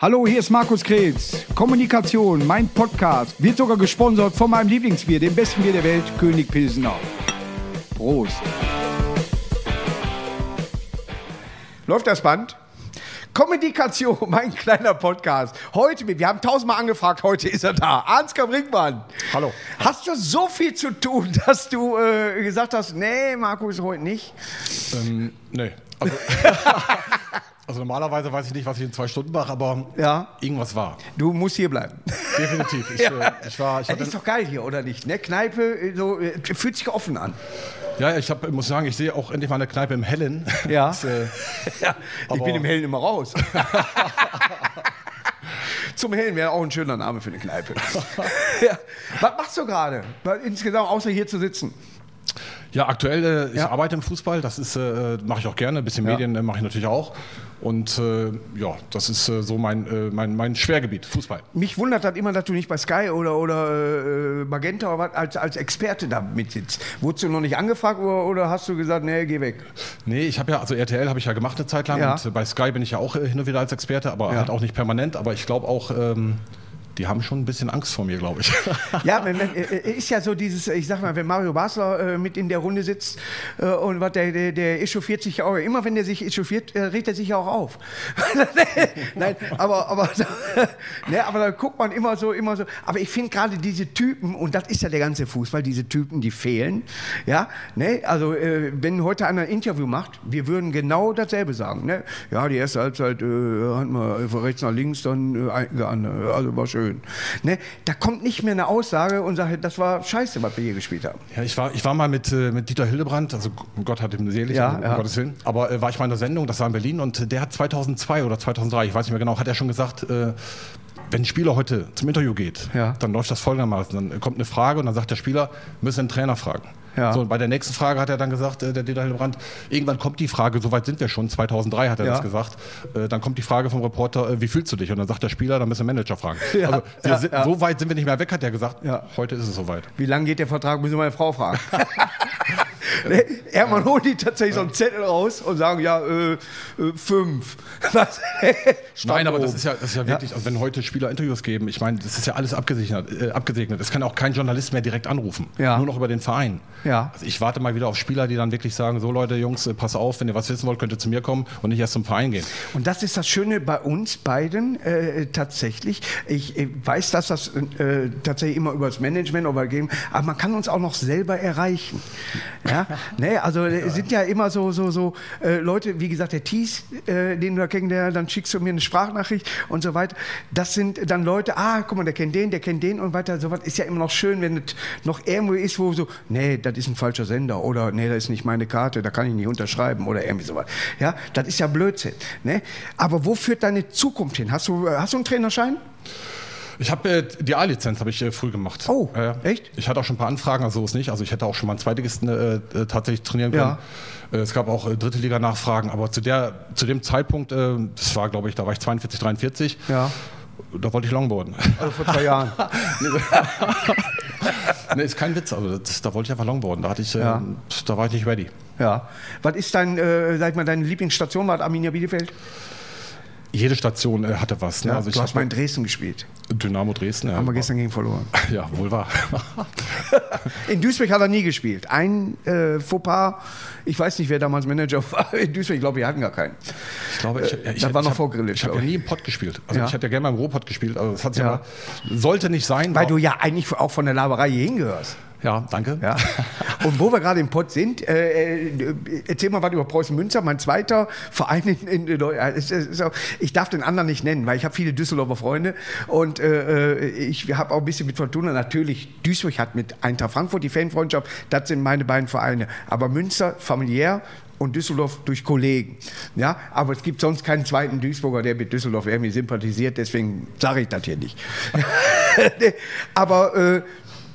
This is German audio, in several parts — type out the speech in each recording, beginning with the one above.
Hallo, hier ist Markus Kretz. Kommunikation, mein Podcast, wird sogar gesponsert von meinem Lieblingsbier, dem besten Bier der Welt, König Pilsener. Prost. Läuft das Band? Kommunikation, mein kleiner Podcast. Heute, wir haben tausendmal angefragt, heute ist er da. Ansgar Brinkmann. Hallo. Hast du so viel zu tun, dass du äh, gesagt hast, nee, Markus, heute nicht? Ähm, nee. Also, also normalerweise weiß ich nicht, was ich in zwei Stunden mache, aber Ja. irgendwas war. Du musst hier bleiben. Definitiv. Ich, Ja. äh, ich war, ich das ist doch geil hier, oder nicht? Ne? Kneipe, äh, so, äh, fühlt sich offen an. ja, ich hab, muss sagen, ich sehe auch endlich mal eine Kneipe im Hellen. Ja. Das, äh, Ja, ich bin im Hellen immer raus. Zum Hellen wäre auch ein schöner Name für eine Kneipe. ja. Was machst du gerade? Insgesamt, außer hier zu sitzen. Ja, aktuell, äh, ich Ja. arbeite im Fußball, das ist, äh, mache ich auch gerne. Ein bisschen Ja. Medien äh, mache ich natürlich auch. Und äh, ja, das ist äh, so mein, äh, mein, mein Schwergebiet, Fußball. Mich wundert das immer, dass du nicht bei Sky oder, oder Magenta oder was als, als Experte da mitsitzt. Wurdest du noch nicht angefragt oder, oder hast du gesagt, nee, geh weg? Nee, ich habe ja, also RTL habe ich ja gemacht eine Zeit lang Ja. und bei Sky bin ich ja auch hin und wieder als Experte, aber halt auch nicht permanent. Aber ich glaube auch, ähm, die haben schon ein bisschen Angst vor mir, glaube ich. Ja, äh, ist ja so dieses, ich sag mal, wenn Mario Basler äh, mit in der Runde sitzt äh, und was der, der, der echauffiert sich auch, immer wenn der sich echauffiert, regt er sich ja auch auf. Nein, aber, aber, ne, aber da guckt man immer so, immer so. Aber ich finde gerade diese Typen, und das ist ja der ganze Fußball, diese Typen, die fehlen. Ja, ne, also wenn heute einer ein Interview macht, wir würden genau dasselbe sagen. Ne? Ja, die erste Halbzeit äh, hat man von rechts nach links dann äh, also war schön. Ne? Da kommt nicht mehr eine Aussage und sagt, das war scheiße, was wir hier gespielt haben. Ja, ich war, ich war mal mit, äh, mit Dieter Hildebrand, also Gott hat ihm selig, Ja, um ja. Gottes Willen. Aber äh, war ich mal in der Sendung, das war in Berlin, und der hat 2002 oder 2003, ich weiß nicht mehr genau, hat er schon gesagt, äh, wenn ein Spieler heute zum Interview geht, Ja. dann läuft das folgendermaßen. Dann kommt eine Frage und dann sagt der Spieler, müssen den Trainer fragen. Ja. So, und bei der nächsten Frage hat er dann gesagt, äh, der Dieter Hildebrand, irgendwann kommt die Frage, so weit sind wir schon, 2003 hat er Ja. das gesagt, äh, dann kommt die Frage vom Reporter, äh, wie fühlst du dich? Und dann sagt der Spieler, dann müssen wir Manager fragen. Ja, Also wir sind, so weit sind wir nicht mehr weg, hat er gesagt. Ja. Heute ist es soweit. Wie lange geht der Vertrag, müssen wir meine Frau fragen. Ne, Hermann holt die tatsächlich so einen Zettel raus und sagen, ja, äh, äh, fünf. Was? Nein, aber das ist ja, das ist ja wirklich, also wenn heute Spieler Interviews geben, ich meine, das ist ja alles abgesegnet. Äh, abgesegnet. Es kann auch kein Journalist mehr direkt anrufen. Nur noch über den Verein. Also ich warte mal wieder auf Spieler, die dann wirklich sagen, so Leute, Jungs, äh, pass auf, wenn ihr was wissen wollt, könnt ihr zu mir kommen und nicht erst zum Verein gehen. Und das ist das Schöne bei uns beiden äh, tatsächlich. Ich äh, weiß, dass das äh, tatsächlich immer über das Management übergeben, aber man kann uns auch noch selber erreichen. Ja, ne, also äh, sind ja immer so so so äh, Leute, wie gesagt, der Thies, äh, den du da kennenlernst, dann schickst du mir eine Sprachnachricht und so weiter. Das sind dann Leute, ah, guck mal, der kennt den, der kennt den und weiter. So was ist ja immer noch schön, wenn es noch irgendwo ist, wo so, nee, das ist ein falscher Sender oder nee, das ist nicht meine Karte, da kann ich nicht unterschreiben oder irgendwie sowas. Ja, das ist ja Blödsinn. Ne? Aber wo führt deine Zukunft hin? Hast du, hast du einen Trainerschein? Ich habe äh, die A-Lizenz habe ich äh, früh gemacht. Oh, Äh, echt? Ich hatte auch schon ein paar Anfragen, also so ist nicht. Also ich hätte auch schon mal einen Zweitligisten äh, äh, tatsächlich trainieren können. Äh, es gab auch äh, dritte Liga Nachfragen, aber zu der zu dem Zeitpunkt, das war glaube ich, da war ich 42, 43. Ja. Da wollte ich Longboarden. Also vor zwei Jahren. nee, ist kein Witz. Also das, da wollte ich einfach Longboarden. Da hatte ich, Ja. da war ich nicht ready. ja. Was ist dein, äh, sag mal, deine Lieblingsstation? War Arminia Bielefeld? Jede Station äh, hatte was. Ne? Ja, also ich du hast mal in Dresden gespielt. Dynamo Dresden. Ja, Haben wir gestern gegen verloren. Ja, wohl wahr. In Duisburg hat er nie gespielt. Ein äh, Fauxpas, ich weiß nicht, wer damals Manager war. In Duisburg, ich glaube, wir hatten gar keinen. Ich glaube, ich, ja, ich, das war noch vor Ich habe ja nie im Pott gespielt. Also Ja. ich hätte ja gerne mal im Ruhrpott gespielt. Also das hat Ja. sollte nicht sein. Weil du ja eigentlich auch von der Laberei hier hingehörst. Ja, danke. Ja. Und wo wir gerade im Pott sind, äh, äh, erzähl mal was über Preußen Münster, mein zweiter Verein in, in, in Deu- es ist- es ist auch- Ich darf den anderen nicht nennen, weil ich habe viele Düsseldorfer Freunde und äh, äh, ich habe auch ein bisschen mit Fortuna. Natürlich, Duisburg hat mit Eintracht Frankfurt die Fanfreundschaft, das sind meine beiden Vereine. Aber Münster familiär und Düsseldorf durch Kollegen. Ja, aber es gibt sonst keinen zweiten Duisburger, der mit Düsseldorf irgendwie sympathisiert, deswegen sage ich das hier nicht. aber äh,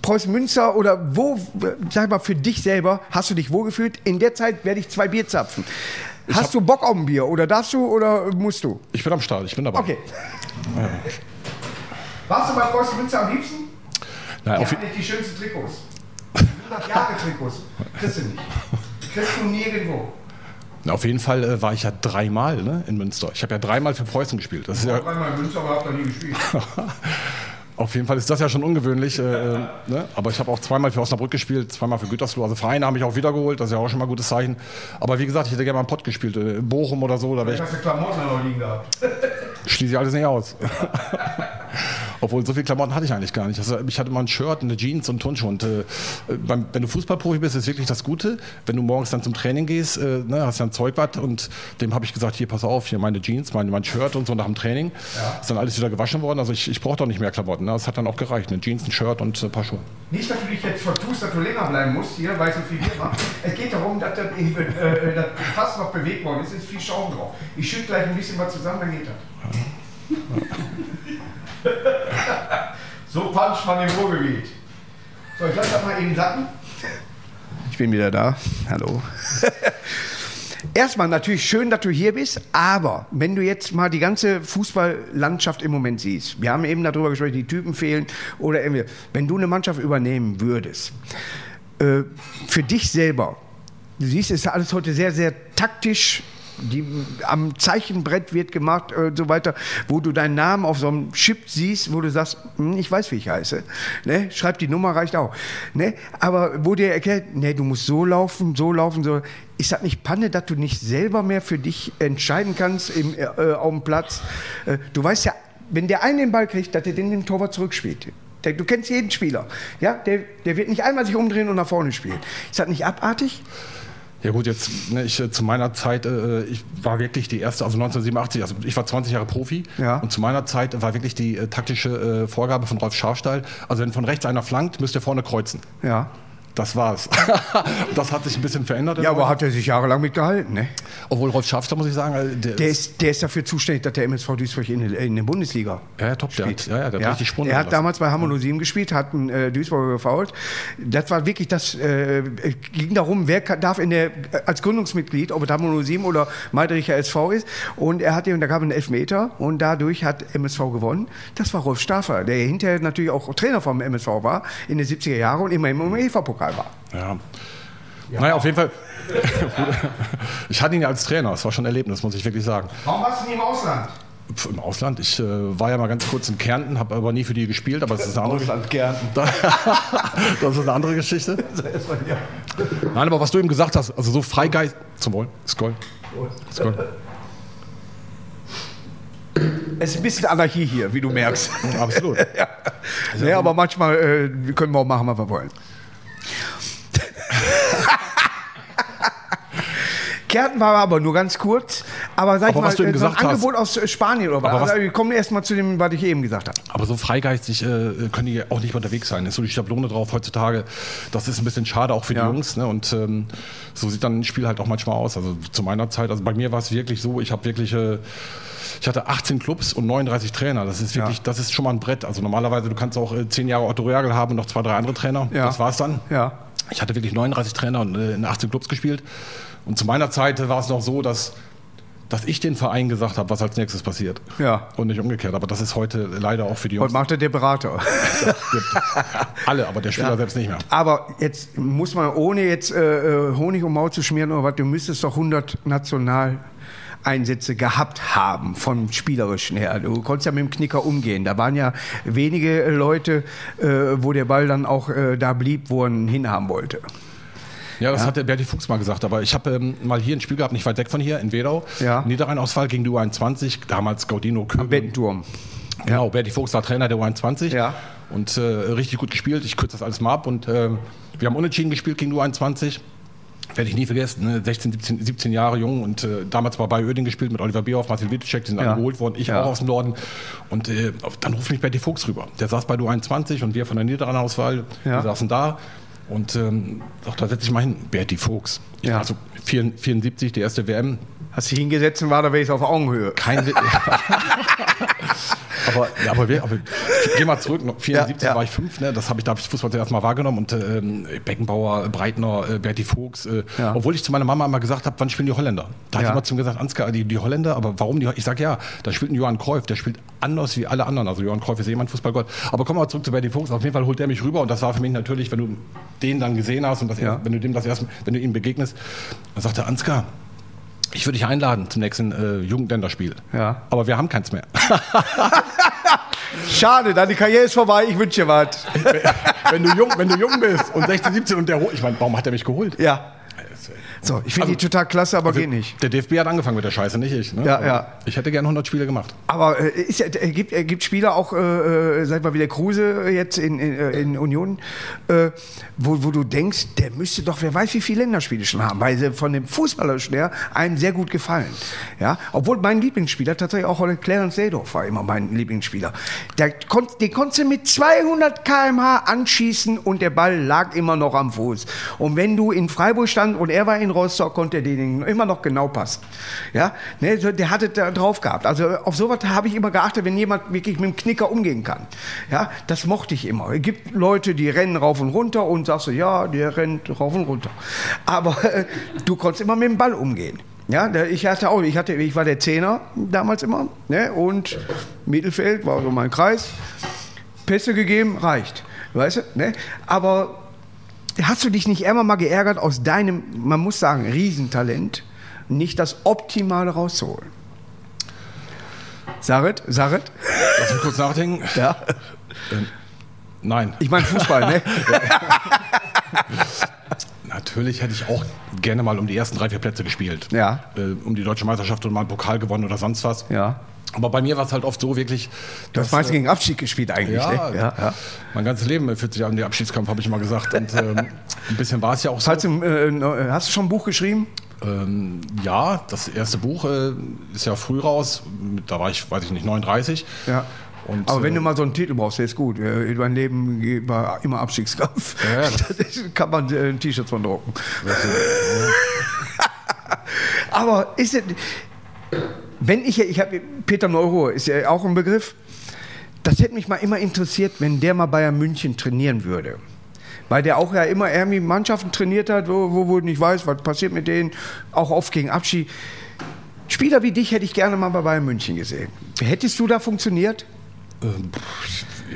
Preußen Münster oder wo, sag mal, für dich selber hast du dich wohlgefühlt? In der Zeit werde ich zwei Bier zapfen. Hast du Bock auf ein Bier oder darfst du oder musst du? Ich bin am Start, ich bin dabei. Okay. Warst du bei Preußen Münster am liebsten? Nein, Die auf, haben nicht die schönsten Trikots. 100 Jahre Trikots. Kriegst du nicht. Kriegst du nirgendwo. Na, auf jeden Fall äh, war ich ja dreimal ne, in Münster. Ich habe ja dreimal für Preußen gespielt. Das ist ja, Dreimal in Münster, aber habt ihr nie gespielt. auf jeden Fall ist das ja schon ungewöhnlich. Äh, äh, ne? Aber ich habe auch zweimal für Osnabrück gespielt, zweimal für Gütersloh. Also Vereine haben mich auch wiedergeholt, das ist ja auch schon mal ein gutes Zeichen. Aber wie gesagt, ich hätte gerne mal einen Pott gespielt, äh, Bochum oder so. Da ich, Hast du Klamotten noch liegen gehabt? schließe ich alles nicht aus. Obwohl, so viele Klamotten hatte ich eigentlich gar nicht. Also, ich hatte mal ein Shirt, eine Jeans und Turnschuhe. Und äh, beim, wenn du Fußballprofi bist, ist wirklich das Gute. Wenn du morgens dann zum Training gehst, äh, ne, hast ja ein Zeugwatt und dem habe ich gesagt, hier, pass auf, hier meine Jeans, mein, mein Shirt und so nach dem Training. Ja. Ist dann alles wieder gewaschen worden. Also ich, ich brauche doch nicht mehr Klamotten. Ne? Das hat dann auch gereicht. Eine Jeans, ein Shirt und ein paar Schuhe. Nicht, dass du dich jetzt vertust, dass du länger bleiben musst hier, weil es so viel hier macht. Es geht darum, dass das, eben, äh, das fast noch bewegt worden ist, ist viel Schaum drauf. Ich schütte gleich ein bisschen was zusammen, dann geht das. so puncht man im Ruhrgebiet. So, ich lasse das mal eben sacken. Ich bin wieder da. Hallo. Erstmal natürlich schön, dass du hier bist, aber wenn du jetzt mal die ganze Fußballlandschaft im Moment siehst, wir haben eben darüber gesprochen, die Typen fehlen oder irgendwie, wenn du eine Mannschaft übernehmen würdest, äh, für dich selber, du siehst, ist alles heute sehr, sehr taktisch. Die, am Zeichenbrett wird gemacht äh, und so weiter, wo du deinen Namen auf so einem Chip siehst, wo du sagst, hm, ich weiß, wie ich heiße. Ne? Schreib die Nummer, reicht auch. Ne? Aber wo dir erklärt, ne, du musst so laufen, so laufen, so. Ist das nicht Panne, dass du nicht selber mehr für dich entscheiden kannst im, äh, auf dem Platz? Äh, du weißt ja, wenn der einen den Ball kriegt, dass er den dem Torwart zurückspielt. Du kennst jeden Spieler. Ja? Der, der wird nicht einmal sich umdrehen und nach vorne spielen. Ist das nicht abartig? Ja gut, jetzt ne, ich, äh, zu meiner Zeit, äh, ich war wirklich die erste, also 1987, also ich war 20 Jahre Profi Ja. und zu meiner Zeit war wirklich die äh, taktische äh, Vorgabe von Rolf Scharfstein, also wenn von rechts einer flankt, müsst ihr vorne kreuzen. Ja. Das war's. das hat sich ein bisschen verändert. Ja, aber hat er sich jahrelang mit gehalten, ne? Obwohl Rolf Scharfstein, muss ich sagen, äh, der, Der ist, der ist dafür zuständig, dass der MSV Duisburg in, in der Bundesliga ja, ja, top, der hat, ja, ja, der hat Ja, richtig Sprung er hat gelassen. damals bei Hamburg 07 gespielt, hat einen äh, Duisburger gefault. Das war wirklich das, äh, ging darum, wer kann, darf in der, als Gründungsmitglied, ob es Hamburg 07 oder Meidricher SV ist. Und er hatte, und da gab es einen Elfmeter und dadurch hat MSV gewonnen. Das war Rolf Staffer, der hinterher natürlich auch Trainer vom MSV war, in den 70er Jahren und immer im UEFA-Pokal war. Ja. Naja, auf jeden Fall. ich hatte ihn ja als Trainer, das war schon ein Erlebnis, muss ich wirklich sagen. Warum warst du nie im Ausland? Pf, Im Ausland, ich äh, war ja mal ganz kurz in Kärnten, habe aber nie für die gespielt, aber das ist eine andere, Kärnten. das ist eine andere Geschichte. Nein, aber was du eben gesagt hast, also so Freigeist. Zum Wohl, Skoll. Skoll. Es ist ein bisschen Anarchie hier, wie du merkst. Absolut. ja. Nee, aber manchmal äh, können wir auch machen, was wir wollen. Kärnten war aber nur ganz kurz. Aber sag ich Aber mal, du eben äh, so ein hast- Angebot aus äh, Spanien oder was? Also, wir kommen erst mal zu dem, was ich eben gesagt habe. Aber so freigeistig äh, können die auch nicht mehr unterwegs sein. Ist so die Schablone drauf heutzutage. Das ist ein bisschen schade auch für Ja. die Jungs. Ne? Und ähm, so sieht dann ein Spiel halt auch manchmal aus. Also zu meiner Zeit, also bei mir war es wirklich so, ich habe wirklich. Äh, ich hatte 18 Clubs und 39 Trainer. Das ist wirklich, Ja. das ist schon mal ein Brett. Also normalerweise, du kannst auch äh, 10 Jahre Otto Reagel haben und noch zwei, drei andere Trainer. Ja. Das war's dann. Ja. Ich hatte wirklich 39 Trainer und äh, in 18 Clubs gespielt. Und zu meiner Zeit war es noch so, dass, dass ich den Verein gesagt habe, was als nächstes passiert. Ja. Und nicht umgekehrt. Aber das ist heute leider auch für die Jungs. Heute macht er der Berater. Alle, aber der Spieler selbst nicht mehr. Aber jetzt muss man, ohne jetzt äh, äh, Honig um Maul zu schmieren oder was, du müsstest doch 100 Nationaleinsätze gehabt haben, vom Spielerischen her. Du konntest ja mit dem Knicker umgehen. Da waren ja wenige Leute, äh, wo der Ball dann auch äh, da blieb, wo er ihn hinhaben wollte. Ja, das hat der Berti Fuchs mal gesagt. Aber ich habe ähm, mal hier ein Spiel gehabt, nicht weit weg von hier, in Wedau. Ja. Niederrheinausfall gegen die U21. Damals Gaudino Köhl. Bettenturm. Genau, Berti Fuchs war Trainer der U21. Ja. Und äh, richtig gut gespielt. Ich kürze das alles mal ab. Und äh, wir haben unentschieden gespielt gegen die U21. Werde ich nie vergessen. Ne? 16, 17, 17 Jahre jung und äh, damals war bei Oeding gespielt mit Oliver Bierhoff, Marcel Wittschek, die sind Ja. alle geholt worden. Ich Ja. auch aus dem Norden. Und äh, dann ruft mich Berti Fuchs rüber. Der saß bei der U21 und wir von der Niederrheinauswahl, Ja. wir saßen da. Und ähm, sagt, da setz ich mal hin, Berti Fuchs. Ja. Also 74, die erste WM, Hast dich hingesetzt und war da wenigstens auf Augenhöhe. kein Witz. aber, ja, aber, wir, aber geh mal zurück, noch 74 Ja, ja. war ich fünf, ne? das habe ich, da hab ich Fußball zuerst mal wahrgenommen und ähm, Beckenbauer, Breitner, äh, Berti Fuchs, äh, Ja. obwohl ich zu meiner Mama immer gesagt habe, wann spielen die Holländer? Da hat jemand zu mir gesagt, Ansgar, die, die Holländer, aber warum die? Ich sage ja, da spielt ein Johann Cruyff, der spielt anders wie alle anderen, also Johann Cruyff ist jemand Fußballgott. Aber kommen wir zurück zu Berti Fuchs, auf jeden Fall holt er mich rüber und das war für mich natürlich, wenn du den dann gesehen hast und das wenn du dem das erst, wenn du ihm begegnest, dann sagt er, Ansgar, Ich würde dich einladen zum nächsten äh, Jugendländerspiel. Ja. Aber wir haben keins mehr. Schade, deine Karriere ist vorbei, ich wünsche dir was. wenn, du jung, wenn du jung bist und 16, 17 und der holt. Ich meine, warum hat er mich geholt? Ja. So, ich finde Also- die total klasse, aber geht nicht. Der DFB hat angefangen mit der Scheiße, nicht ich. Ne? Ja, Aber ja. Ich hätte gerne 100 Spiele gemacht. Aber äh, ist er, gibt, er gibt Spieler auch, äh, äh, sag mal, wie der Kruse jetzt in, in, äh, in Union, äh, wo, wo du denkst, der müsste doch, wer weiß, wie viele Länderspiele schon haben, weil sie von dem Fußballerischen her einem sehr gut gefallen. Ja? Obwohl mein Lieblingsspieler tatsächlich auch Clarence Seedorf war immer mein Lieblingsspieler. Der kon, den konntest du mit 200 km/h anschießen und der Ball lag immer noch am Fuß. Und wenn du in Freiburg stand und er war in Rostock, konnte er den immer noch genau passen. Ja? Ne, der hatte da drauf gehabt. Also auf sowas habe ich immer geachtet, wenn jemand wirklich mit dem Knicker umgehen kann. Ja, das mochte ich immer. Es gibt Leute, die rennen rauf und runter und sagst du, ja, der rennt rauf und runter. Aber äh, du konntest immer mit dem Ball umgehen. Ja, ich hatte auch, ich hatte, ich war der Zehner damals immer, ne, und Mittelfeld war so mein Kreis. Pässe gegeben, reicht. Weißt du, ne? Aber hast du dich nicht einmal mal geärgert, aus deinem, man muss sagen, Riesentalent, nicht das Optimale rauszuholen? Saret, Saret? Lass mich kurz nachdenken. Ja. Nein. Ich meine Fußball, ne? Natürlich hätte ich auch gerne mal um die ersten drei, vier Plätze gespielt. Ja. Äh, um die deutsche Meisterschaft und mal einen Pokal gewonnen oder sonst was. Ja. Aber bei mir war es halt oft so wirklich. Du hast meist äh, gegen Abstieg gespielt eigentlich, ja, ne? Ja, ja. mein ganzes Leben fühlt sich an den Abschiedskampf, habe ich mal gesagt. Und ähm, ein bisschen war es ja auch so. Falls du, äh, äh, hast du schon ein Buch geschrieben? Ähm, ja, das erste Buch äh, ist ja früh raus. Da war ich, weiß ich nicht, 39. Ja. Und, Aber wenn äh, du mal so einen Titel brauchst, der ist gut. Äh, Mein Leben war immer Abstiegskampf. Ja, kann man äh, ein T-Shirt von drucken. Aber ist es, wenn ich, ich habe Peter Neuruhr ist ja auch ein Begriff. Das hätte mich mal immer interessiert, wenn der mal Bayern München trainieren würde. Weil der auch ja immer irgendwie Mannschaften trainiert hat, wo, wo, nicht weiß, was passiert mit denen, auch oft gegen Abschied. Spieler wie dich hätte ich gerne mal bei Bayern München gesehen. Hättest du da funktioniert?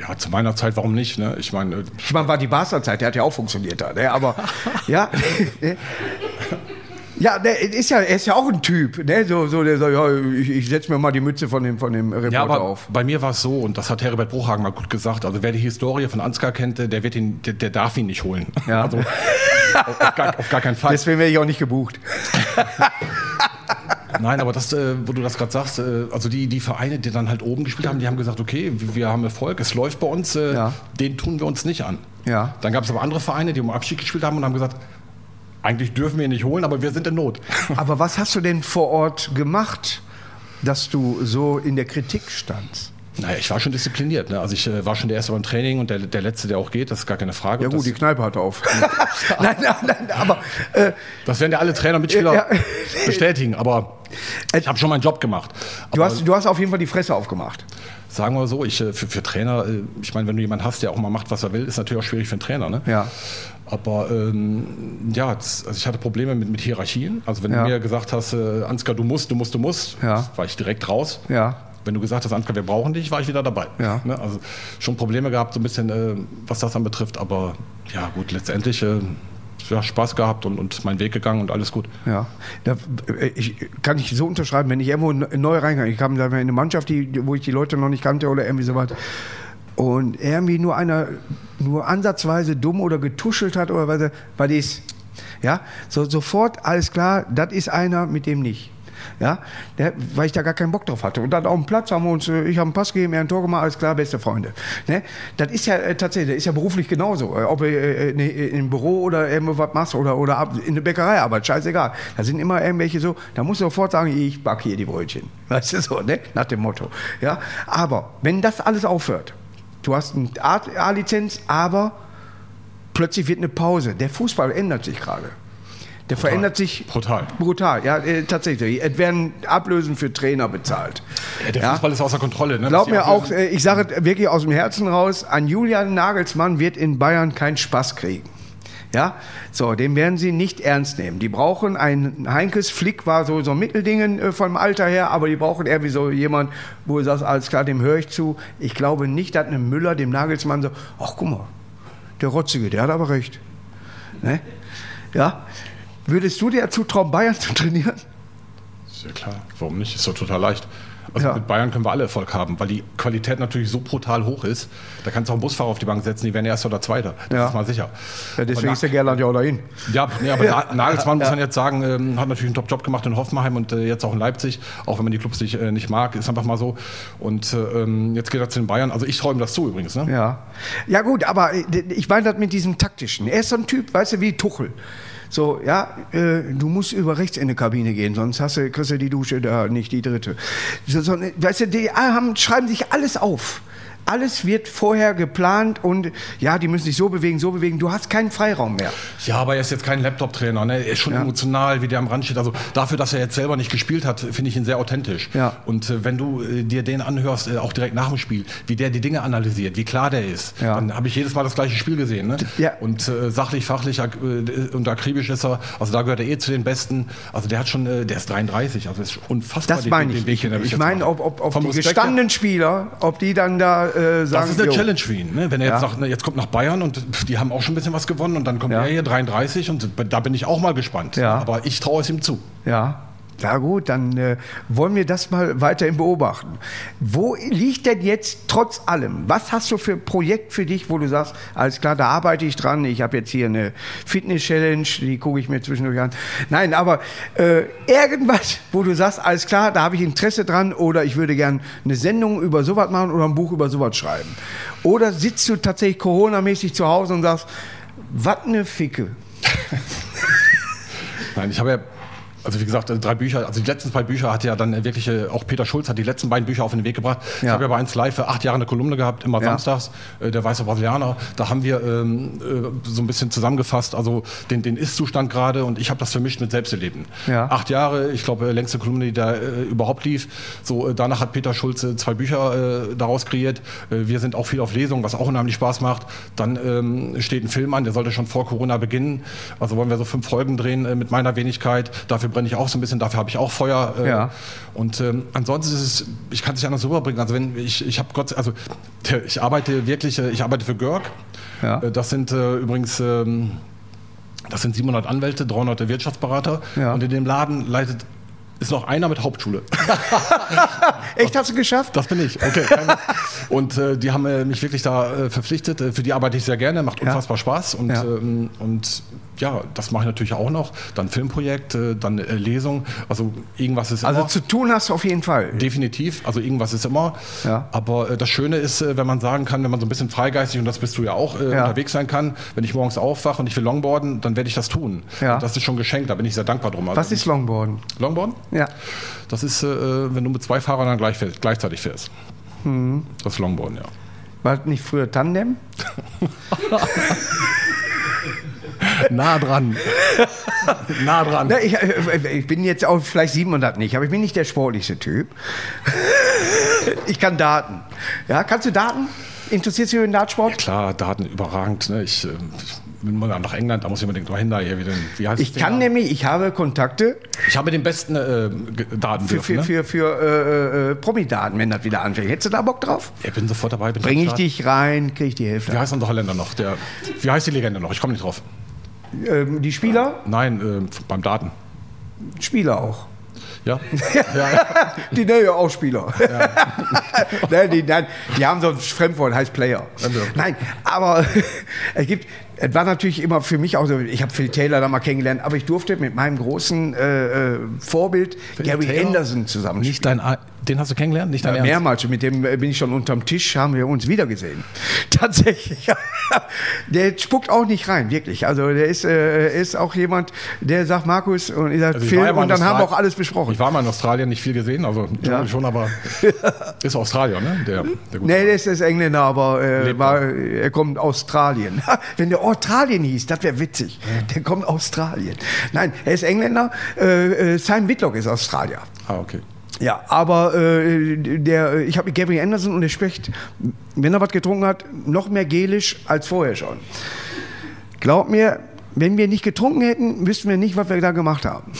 ja, zu meiner Zeit, warum nicht? Ne? Ich meine, äh, Ich meine, war die Barca-Zeit, der hat ja auch funktioniert da, ne? aber ja. Ja, der ist ja, er ist ja auch ein Typ, ne? so, so, der sagt, ja, ich, ich setze mir mal die Mütze von dem, von dem Reporter Ja, aber auf. bei mir war es so, und das hat Herbert Bruchhagen mal gut gesagt, also wer die Historie von Ansgar kennt, der, wird ihn, der, der darf ihn nicht holen. Ja. Also, auf, auf, gar, auf gar keinen Fall. Deswegen wäre ich auch nicht gebucht. Nein, aber das, äh, wo du das gerade sagst, äh, also die, die Vereine, die dann halt oben gespielt haben, die haben gesagt, okay, wir haben Erfolg, es läuft bei uns, äh, Ja. den tun wir uns nicht an. Ja. Dann gab es aber andere Vereine, die um Abstieg gespielt haben und haben gesagt, eigentlich dürfen wir ihn nicht holen, aber wir sind in Not. Aber was hast du denn vor Ort gemacht, dass du so in der Kritik standst? Naja, ich war schon diszipliniert. Ne? Also ich äh, war schon der Erste beim Training und der, der Letzte, der auch geht, das ist gar keine Frage. Ja gut, die Kneipe hat auf. nein, nein, nein, aber äh, das werden ja alle Trainer und Mitspieler Ja. bestätigen, aber ich habe schon meinen Job gemacht. du, hast, du hast auf jeden Fall die Fresse aufgemacht. Sagen wir so, ich, äh, für, für Trainer, äh, ich meine, wenn du jemanden hast, der auch mal macht, was er will, ist natürlich auch schwierig für einen Trainer. Ne? Ja. Aber ähm, ja, das, also ich hatte Probleme mit, mit Hierarchien. Also wenn Ja. du mir gesagt hast, äh, Ansgar, du musst, du musst, du musst, Ja. war ich direkt raus. Ja. Wenn du gesagt hast, Ansgar, wir brauchen dich, war ich wieder dabei. Ja. Ne? Also schon Probleme gehabt, so ein bisschen, äh, was das anbetrifft. Aber ja, gut, letztendlich äh, ja, Spaß gehabt und, und meinen Weg gegangen und alles gut. Ja, da, äh, ich kann ich so unterschreiben, wenn ich irgendwo neu reingehe, ich kam da in eine Mannschaft, die, wo ich die Leute noch nicht kannte oder irgendwie sowas, und irgendwie nur einer nur ansatzweise dumm oder getuschelt hat oder was, was ist, ja, so, sofort alles klar, das ist einer, mit dem nicht. Ja, der, weil ich da gar keinen Bock drauf hatte. Und dann auf dem Platz haben wir uns, äh, ich habe einen Pass gegeben, er ein Tor gemacht, alles klar, beste Freunde. Ne? Das ist ja äh, tatsächlich, das ist ja beruflich genauso. Äh, Ob du äh, ne, im Büro oder irgendwo was machst oder, oder ab, in der Bäckerei arbeit, scheißegal. Da sind immer irgendwelche so, da musst du sofort sagen, ich back hier die Brötchen. Weißt du so, ne? Nach dem Motto. Ja, aber wenn das alles aufhört, du hast eine A-Lizenz, aber plötzlich wird eine Pause. Der Fußball ändert sich gerade. Der verändert sich Brutal. Brutal, ja, äh, tatsächlich. Es werden Ablösen für Trainer bezahlt. Ja, der Ja. Fußball ist außer Kontrolle. Ne? Glaub mir auch, äh, ich sage es wirklich aus dem Herzen raus, an Julian Nagelsmann wird in Bayern keinen Spaß kriegen. Ja, so, den werden sie nicht ernst nehmen. Die brauchen einen, Heinkes Flick war so, so ein Mitteldingen äh, vom Alter her, aber die brauchen irgendwie so jemand, wo du sagst, alles klar, dem höre ich zu. Ich glaube nicht, dass ein Müller dem Nagelsmann so, ach guck mal, der Rotzige, der hat aber recht. Ne? Ja, würdest du dir zutrauen, Bayern zu trainieren? Ja klar, warum nicht? Ist doch total leicht. Also ja. mit Bayern können wir alle Erfolg haben, weil die Qualität natürlich so brutal hoch ist. Da kannst du auch einen Busfahrer auf die Bank setzen, die werden Erster oder Zweiter. Das ja. ist mal sicher. Ja, deswegen ist der Gerland ja auch dahin. Ja, nee, aber ja. Nagelsmann muss man jetzt sagen, ähm, hat natürlich einen Top-Job gemacht in Hoffenheim und äh, jetzt auch in Leipzig, auch wenn man die Clubs nicht, äh, nicht mag, ist einfach mal so. Und äh, ähm, jetzt geht er zu den Bayern. Also ich träume das zu übrigens. Ne? Ja. ja gut, aber äh, ich meine das mit diesem Taktischen. Er ist so ein Typ, weißt du, wie Tuchel. So, ja, äh, du musst über rechts in die Kabine gehen, sonst hast du, kriegst du die Dusche da, nicht die dritte. So, so, weißt du, die haben, schreiben sich alles auf alles wird vorher geplant und ja, die müssen sich so bewegen, so bewegen. Du hast keinen Freiraum mehr. Ja, aber er ist jetzt kein Laptop-Trainer. Ne? Er ist schon ja. emotional, wie der am Rand steht. Also dafür, dass er jetzt selber nicht gespielt hat, finde ich ihn sehr authentisch. Ja. Und äh, wenn du äh, dir den anhörst, äh, auch direkt nach dem Spiel, wie der die Dinge analysiert, wie klar der ist, ja. dann habe ich jedes Mal das gleiche Spiel gesehen. Ne? Ja. Und äh, sachlich, fachlich äh, und akribisch ist er. Also da gehört er eh zu den Besten. Also der hat schon, äh, der ist 33. Also ist unfassbar. Das meine ich. Den Weg, ich, ich meine, ob, ob, ob die gestandenen Spieler, ob die dann da äh, sagen, das ist eine jo. Challenge für ihn. Ne? Wenn er jetzt, ja. sagt, jetzt kommt nach Bayern und die haben auch schon ein bisschen was gewonnen und dann kommt ja. er hier 33 und da bin ich auch mal gespannt. Ja. Aber ich traue es ihm zu. Ja. Ja gut, dann äh, wollen wir das mal weiterhin beobachten. Wo liegt denn jetzt trotz allem, was hast du für ein Projekt für dich, wo du sagst, alles klar, da arbeite ich dran, ich habe jetzt hier eine Fitness-Challenge, die gucke ich mir zwischendurch an. Nein, aber äh, irgendwas, wo du sagst, alles klar, da habe ich Interesse dran oder ich würde gern eine Sendung über sowas machen oder ein Buch über sowas schreiben. Oder sitzt du tatsächlich Corona-mäßig zu Hause und sagst, was eine Ficke. Nein, ich habe ja also wie gesagt, drei Bücher, also die letzten zwei Bücher hat ja dann wirklich, auch Peter Schulz hat die letzten beiden Bücher auf den Weg gebracht. Ja. Ich habe ja bei 1 Live acht Jahre eine Kolumne gehabt, immer ja. samstags, äh, der weiße Brasilianer. Da haben wir ähm, äh, so ein bisschen zusammengefasst, also den, den Ist-Zustand gerade und ich habe das vermischt mit Selbsterleben. Ja. Acht Jahre, ich glaube, längste Kolumne, die da äh, überhaupt lief. So, äh, danach hat Peter Schulz zwei Bücher äh, daraus kreiert. Äh, wir sind auch viel auf Lesung, was auch unheimlich Spaß macht. Dann ähm, steht ein Film an, der sollte schon vor Corona beginnen. Also wollen wir so fünf Folgen drehen mit meiner Wenigkeit. Dafür brenne ich auch so ein bisschen, dafür habe ich auch Feuer. Äh, ja. Und ähm, ansonsten ist es, ich kann es nicht anders rüberbringen. Also wenn ich, ich habe Gott, also ich arbeite wirklich, äh, ich arbeite für Görg. Ja. Äh, das sind äh, übrigens ähm, das sind 700 Anwälte, 300 Wirtschaftsberater. Ja. Und in dem Laden leitet ist noch einer mit Hauptschule. Echt, hast du geschafft? Das bin ich, okay. und äh, die haben äh, mich wirklich da äh, verpflichtet. Für die arbeite ich sehr gerne, macht unfassbar ja. Spaß. Und, ja. ähm, und ja, das mache ich natürlich auch noch. Dann Filmprojekt, dann äh, Lesung. Also irgendwas ist also immer. Also zu tun hast du auf jeden Fall. Definitiv. Also irgendwas ist immer. Ja. Aber äh, das Schöne ist, äh, wenn man sagen kann, wenn man so ein bisschen freigeistig, und das bist du ja auch, äh, ja. unterwegs sein kann, wenn ich morgens aufwache und ich will Longboarden, dann werde ich das tun. Ja. Das ist schon geschenkt, da bin ich sehr dankbar drum. Also Was ist Longboarden? Longboarden? Ja. Das ist, äh, wenn du mit zwei Fahrern dann gleich gleichzeitig fährst. Mhm. Das ist Longboarden, ja. War nicht früher Tandem? nah dran. nah dran. Na, ich, äh, ich, bin jetzt auch vielleicht 700 nicht, aber ich bin nicht der sportlichste Typ. ich kann Daten. Ja, kannst du Daten? Interessiert sich für den Dartsport? Ja, klar, Daten überragend. Ne? Ich, ähm, ich bin mal nach England, da muss ich unbedingt mal hin. Da hier wieder, wie heißt ich kann nämlich, ich habe Kontakte. Ich habe den besten äh, Daten für, dürfen, für, ne? für, für äh, äh, Promi-Daten, wenn das wieder anfängt. Hättest du da Bock drauf? Ich bin sofort dabei. Bring ich dich rein, kriege ich die Hälfte. Wie heißt unser Holländer noch? Der, wie heißt die Legende noch? Ich komme nicht drauf. Ähm, die Spieler? Nein, äh, beim Daten. Spieler auch. Ja. ja. die nennen ja auch Spieler. Ja. nein, die, nein, die haben so ein Fremdwort, heißt Player. Nein, aber es gibt, es war natürlich immer für mich auch so, ich habe Phil Taylor da mal kennengelernt, aber ich durfte mit meinem großen äh, äh Vorbild Phil Gary Taylor? Anderson zusammen. Nicht dein den hast du kennengelernt? Nicht dein ja, mehrmals. Mit dem äh, bin ich schon unterm Tisch, haben wir uns wiedergesehen. Tatsächlich. der spuckt auch nicht rein, wirklich. Also der ist, äh, ist auch jemand, der sagt, Markus, und ich sage, also Phil, ja und dann haben wir auch alles besprochen. Ich war mal in Australien, nicht viel gesehen, also ja. schon, aber ist Australier, ne? Der, der nee, der ist, ist Engländer, aber äh, war, er kommt aus Australien. Wenn der Australien hieß, das wäre witzig. Der kommt aus Australien. Nein, er ist Engländer. Äh, äh Simon Whitlock ist Australier. Ah, okay. Ja, aber äh, der, ich habe mit Gary Anderson und der spricht, wenn er was getrunken hat, noch mehr gelisch als vorher schon. Glaub mir, wenn wir nicht getrunken hätten, wüssten wir nicht, was wir da gemacht haben.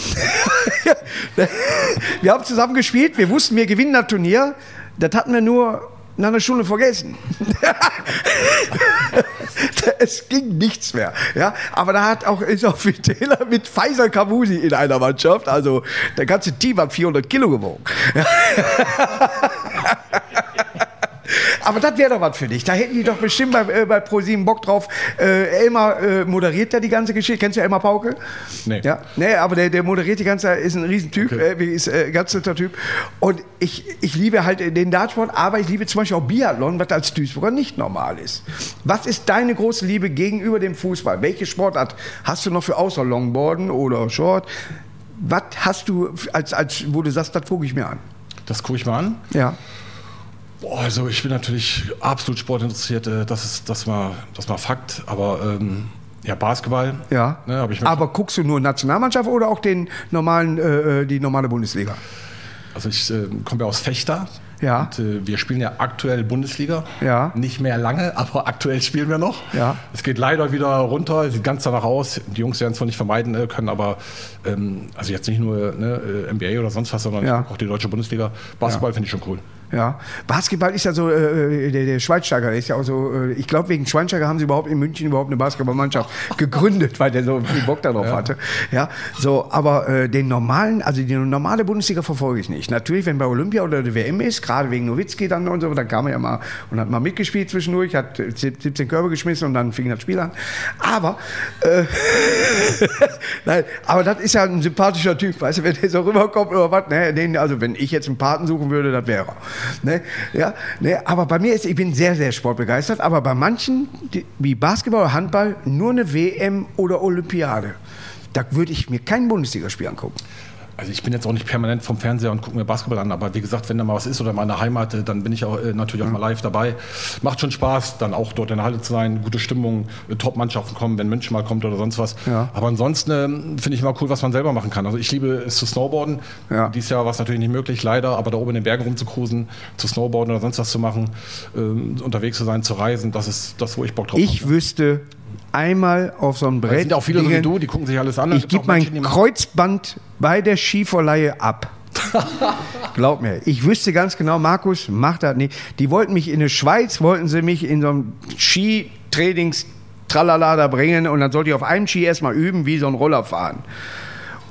wir haben zusammen gespielt, wir wussten, wir gewinnen das Turnier. Das hatten wir nur nach einer Stunde vergessen. es ging nichts mehr. Ja, aber da hat auch, ist auch Fidela mit Pfizer Kavusi in einer Mannschaft. Also der ganze Team hat 400 Kilo gewogen. Aber das wäre doch was für dich. Da hätten die doch bestimmt bei, äh, bei ProSieben Bock drauf. Äh, Elmar äh, moderiert ja die ganze Geschichte. Kennst du Elmar Pauke? Nee. Ja, nee, aber der, der moderiert die ganze ist ein Riesentyp, Okay. äh, ist äh, ganz netter Typ. Und ich, ich liebe halt den Dartsport, aber ich liebe zum Beispiel auch Biathlon, was als Duisburger nicht normal ist. Was ist deine große Liebe gegenüber dem Fußball? Welche Sportart hast du noch für außer Longboarden oder Short? Was hast du als, als wo du sagst, das gucke ich mir an? Das gucke ich mal an. Ja. Boah, also ich bin natürlich absolut sportinteressiert, äh, das ist das mal, das mal Fakt, aber ähm, ja, Basketball. Ja. Ne, ich Aber guckst du nur Nationalmannschaft oder auch den normalen, äh, die normale Bundesliga? Also ich äh, komme ja aus Fechter. Ja. Und, äh, wir spielen ja aktuell Bundesliga. Ja. Nicht mehr lange, aber aktuell spielen wir noch. Ja. Es geht leider wieder runter, sieht ganz danach aus. Die Jungs werden es zwar nicht vermeiden äh, können, aber ähm, also jetzt nicht nur ne, äh, NBA oder sonst was, sondern Ja. auch die deutsche Bundesliga. Basketball finde ich schon cool. Ja, Basketball ist ja so, äh, der, der Schweinsteiger ist ja auch so, äh, ich glaube, wegen Schweinsteiger haben sie überhaupt in München überhaupt eine Basketballmannschaft gegründet, weil der so viel Bock darauf Ja. hatte. Ja, so, aber äh, den normalen, also die normale Bundesliga verfolge ich nicht. Natürlich, wenn bei Olympia oder der WM ist, gerade wegen Nowitzki dann und so, dann kam er ja mal und hat mal mitgespielt zwischendurch, hat 17 Körbe geschmissen und dann fing das Spiel an. Aber, äh, nein, aber das ist ja ein sympathischer Typ, weißt du, wenn der so rüberkommt oder was, ne, den, also wenn ich jetzt einen Paten suchen würde, das wäre er. Ne, ja, ne, aber bei mir ist, ich bin sehr, sehr sportbegeistert, aber bei manchen, die, wie Basketball oder Handball, nur eine WM oder Olympiade. Da würde ich mir kein Bundesligaspiel angucken. Also ich bin jetzt auch nicht permanent vom Fernseher und gucke mir Basketball an, aber wie gesagt, wenn da mal was ist oder mal in der Heimat, äh, dann bin ich auch äh, natürlich auch mal live dabei. Macht schon Spaß, dann auch dort in der Halle zu sein, gute Stimmung, äh, Top-Mannschaften kommen, wenn München mal kommt oder sonst was. Ja. Aber ansonsten ähm, finde ich mal cool, was man selber machen kann. Also ich liebe es zu snowboarden. Ja. Dieses Jahr war es natürlich nicht möglich, leider, aber da oben in den Bergen rumzucruisen, zu snowboarden oder sonst was zu machen, ähm, unterwegs zu sein, zu reisen, das ist das, wo ich Bock drauf Ich habe. wüsste einmal auf so einem Es Brett. sind auch viele so wie du, die gucken sich alles an. Es Ich gebe mein Kreuzband bei der Skiverleihe ab. Glaub mir, ich wüsste ganz genau, Markus, mach das nicht. Die wollten mich in die Schweiz, wollten sie mich in so einem Skitrainings Tralala da bringen und dann sollte ich auf einem Ski erstmal üben, wie so ein Roller fahren.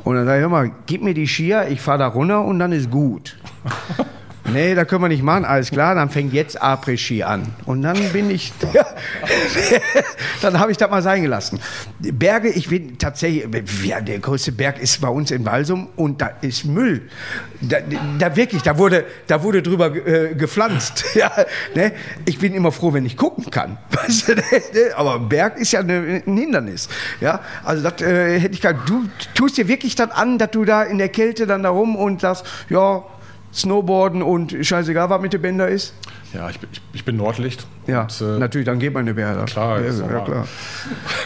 Und dann sage ich, hör mal, gib mir die Skier, ich fahre da runter und dann ist gut. Nee, da können wir nicht machen, alles klar, dann fängt jetzt Après-Ski an. Und dann bin ich, dann habe ich das mal sein gelassen. Berge, ich bin tatsächlich, ja, der größte Berg ist bei uns in Walsum und da ist Müll. Da, da wirklich, da wurde, da wurde drüber äh, gepflanzt. Ja, ne? Ich bin immer froh, wenn ich gucken kann. Weißt du, ne? Aber Berg ist ja eine, ein Hindernis. Ja, also das äh, hätte ich gar Du tust dir wirklich das an, dass du da in der Kälte dann da rum und sagst, ja, Snowboarden und scheißegal, was mit den Bänder ist. Ja, ich, bin- ich, ich bin Nordlicht. Ja, Und, äh, natürlich, dann geht man eine Bär. Klar, ja, ja, klar.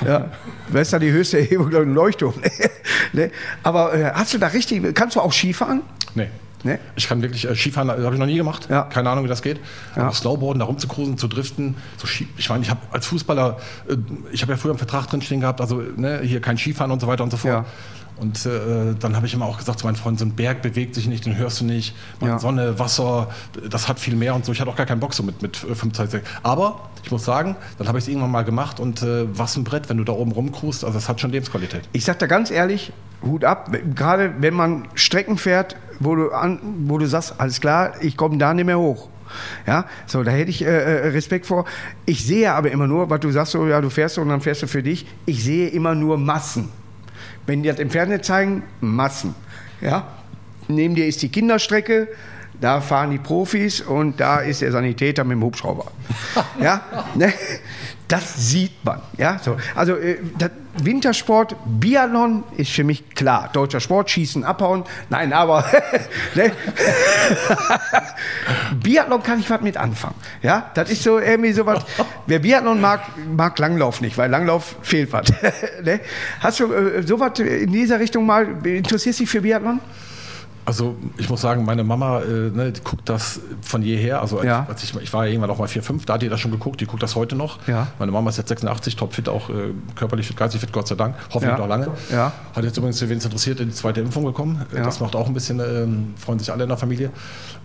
Ja. Wer ist da die höchste Erhebung? ich, Ein Leuchtturm. ne? Aber äh, hast du da richtig, kannst du auch Skifahren? Nee. Ne? Ich kann wirklich, äh, Skifahren äh, habe ich noch nie gemacht. Ja. Keine Ahnung, wie das geht. Ja. Aber Snowboarden, da rumzukruisen, zu driften. So Ski, ich meine, ich habe als Fußballer, äh, ich habe ja früher einen Vertrag drinstehen gehabt, also ne, hier kein Skifahren und so weiter und so fort. Ja. Und äh, dann habe ich immer auch gesagt zu meinen Freunden, so ein Berg bewegt sich nicht, den hörst du nicht. Man, Ja. Sonne, Wasser, das hat viel mehr und so. Ich hatte auch gar keinen Bock so mit, mit äh, 25. Aber ich muss sagen, dann habe ich es irgendwann mal gemacht und äh, was ein Brett, wenn du da oben rumkrust, also das hat schon Lebensqualität. Ich sag da ganz ehrlich, Hut ab, gerade wenn man Strecken fährt, wo du, an, wo du sagst, alles klar, ich komme da nicht mehr hoch. Ja, so, da hätte ich äh, äh, Respekt vor. Ich sehe aber immer nur, was du sagst, so, ja, du fährst so und dann fährst du für dich. Ich sehe immer nur Massen. Wenn die das im Fernsehen zeigen, Massen. Ja, neben dir ist die Kinderstrecke, da fahren die Profis und da ist der Sanitäter mit dem Hubschrauber. ja, ne? Das sieht man. Ja, so. Also äh, Wintersport, Biathlon ist für mich klar. Deutscher Sport, Schießen, Abhauen. Nein, aber ne? Biathlon kann ich was mit anfangen. Ja, das ist so irgendwie so was. Wer Biathlon mag, mag Langlauf nicht, weil Langlauf fehlt was. ne? Hast du äh, sowas in dieser Richtung mal, interessierst dich für Biathlon? Also ich muss sagen, meine Mama äh, ne, die guckt das von jeher. Also als, Ja. als ich, ich war ja irgendwann auch mal 4, 5, da hat die das schon geguckt, die guckt das heute noch. Ja. Meine Mama ist jetzt 86, topfit, auch äh, körperlich fit, geistig fit, Gott sei Dank. Hoffentlich Ja. noch lange. Ja. Hat jetzt übrigens, wen es interessiert, in die zweite Impfung gekommen. Äh. Das macht auch ein bisschen, ähm, freuen sich alle in der Familie.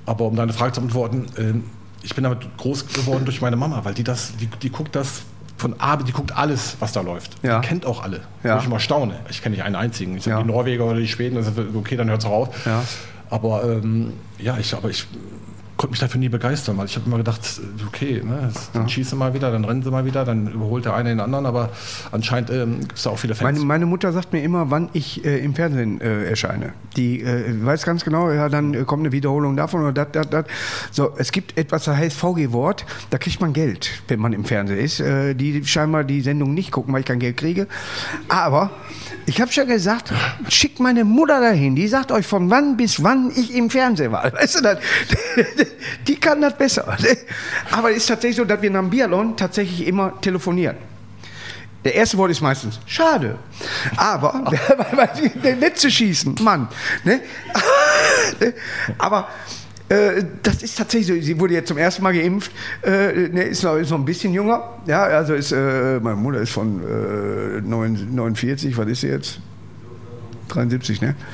Aber um deine Frage zu beantworten, ähm, ich bin damit groß geworden durch meine Mama, weil die das, die, die guckt das von A, die guckt alles, was da läuft. Ja. Die kennt auch alle. Ja. Wo ich immer staune. Ich kenne nicht einen einzigen. Ich Ja. die Norweger oder die Schweden, das ist okay, dann hört es auf. Ja. Aber ähm, ja, ich, aber ich konnte mich dafür nie begeistern, weil ich habe immer gedacht, okay, ne, dann schießt sie mal wieder, dann rennen sie mal wieder, dann überholt der eine den anderen, aber anscheinend ähm, gibt es da auch viele Fans. Meine, meine Mutter sagt mir immer, wann ich äh, im Fernsehen äh, erscheine. Die äh, weiß ganz genau, ja, dann kommt eine Wiederholung davon oder das, das, das. So, es gibt etwas, das heißt VG-Wort, da kriegt man Geld, wenn man im Fernsehen ist. Äh, die scheinbar die Sendung nicht gucken, weil ich kein Geld kriege. Aber ich habe schon gesagt, schickt meine Mutter dahin, die sagt euch von wann bis wann ich im Fernsehen war. Weißt du, das, die kann das besser. Aber es ist tatsächlich so, dass wir nach dem Biathlon tatsächlich immer telefonieren. Der erste Wort ist meistens schade. Aber der letzte schießen, Mann. Ne? Aber das ist tatsächlich so. Sie wurde jetzt zum ersten Mal geimpft. Äh, ne, ist, noch, ist noch ein bisschen jünger. Ja, also ist, äh, meine Mutter ist von äh, 9 49. Was ist sie jetzt? 73, ne?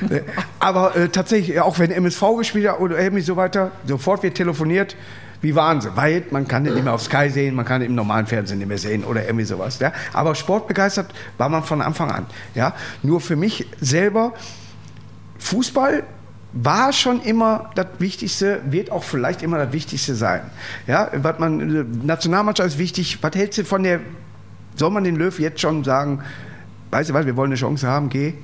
Ne? Aber äh, tatsächlich, auch wenn MSV gespielt hat oder irgendwie so weiter, sofort wird telefoniert. Wie waren sie? Weil man kann den nicht mehr auf Sky sehen, man kann ihn im normalen Fernsehen nicht mehr sehen oder irgendwie sowas. Ja? Aber sportbegeistert war man von Anfang an. Ja? Nur für mich selber, Fußball war schon immer das Wichtigste, wird auch vielleicht immer das Wichtigste sein. Ja, was man, äh, Nationalmannschaft ist wichtig. Was hältst du von der, soll man den Löw jetzt schon sagen, weißt du was, wir wollen eine Chance haben, geh?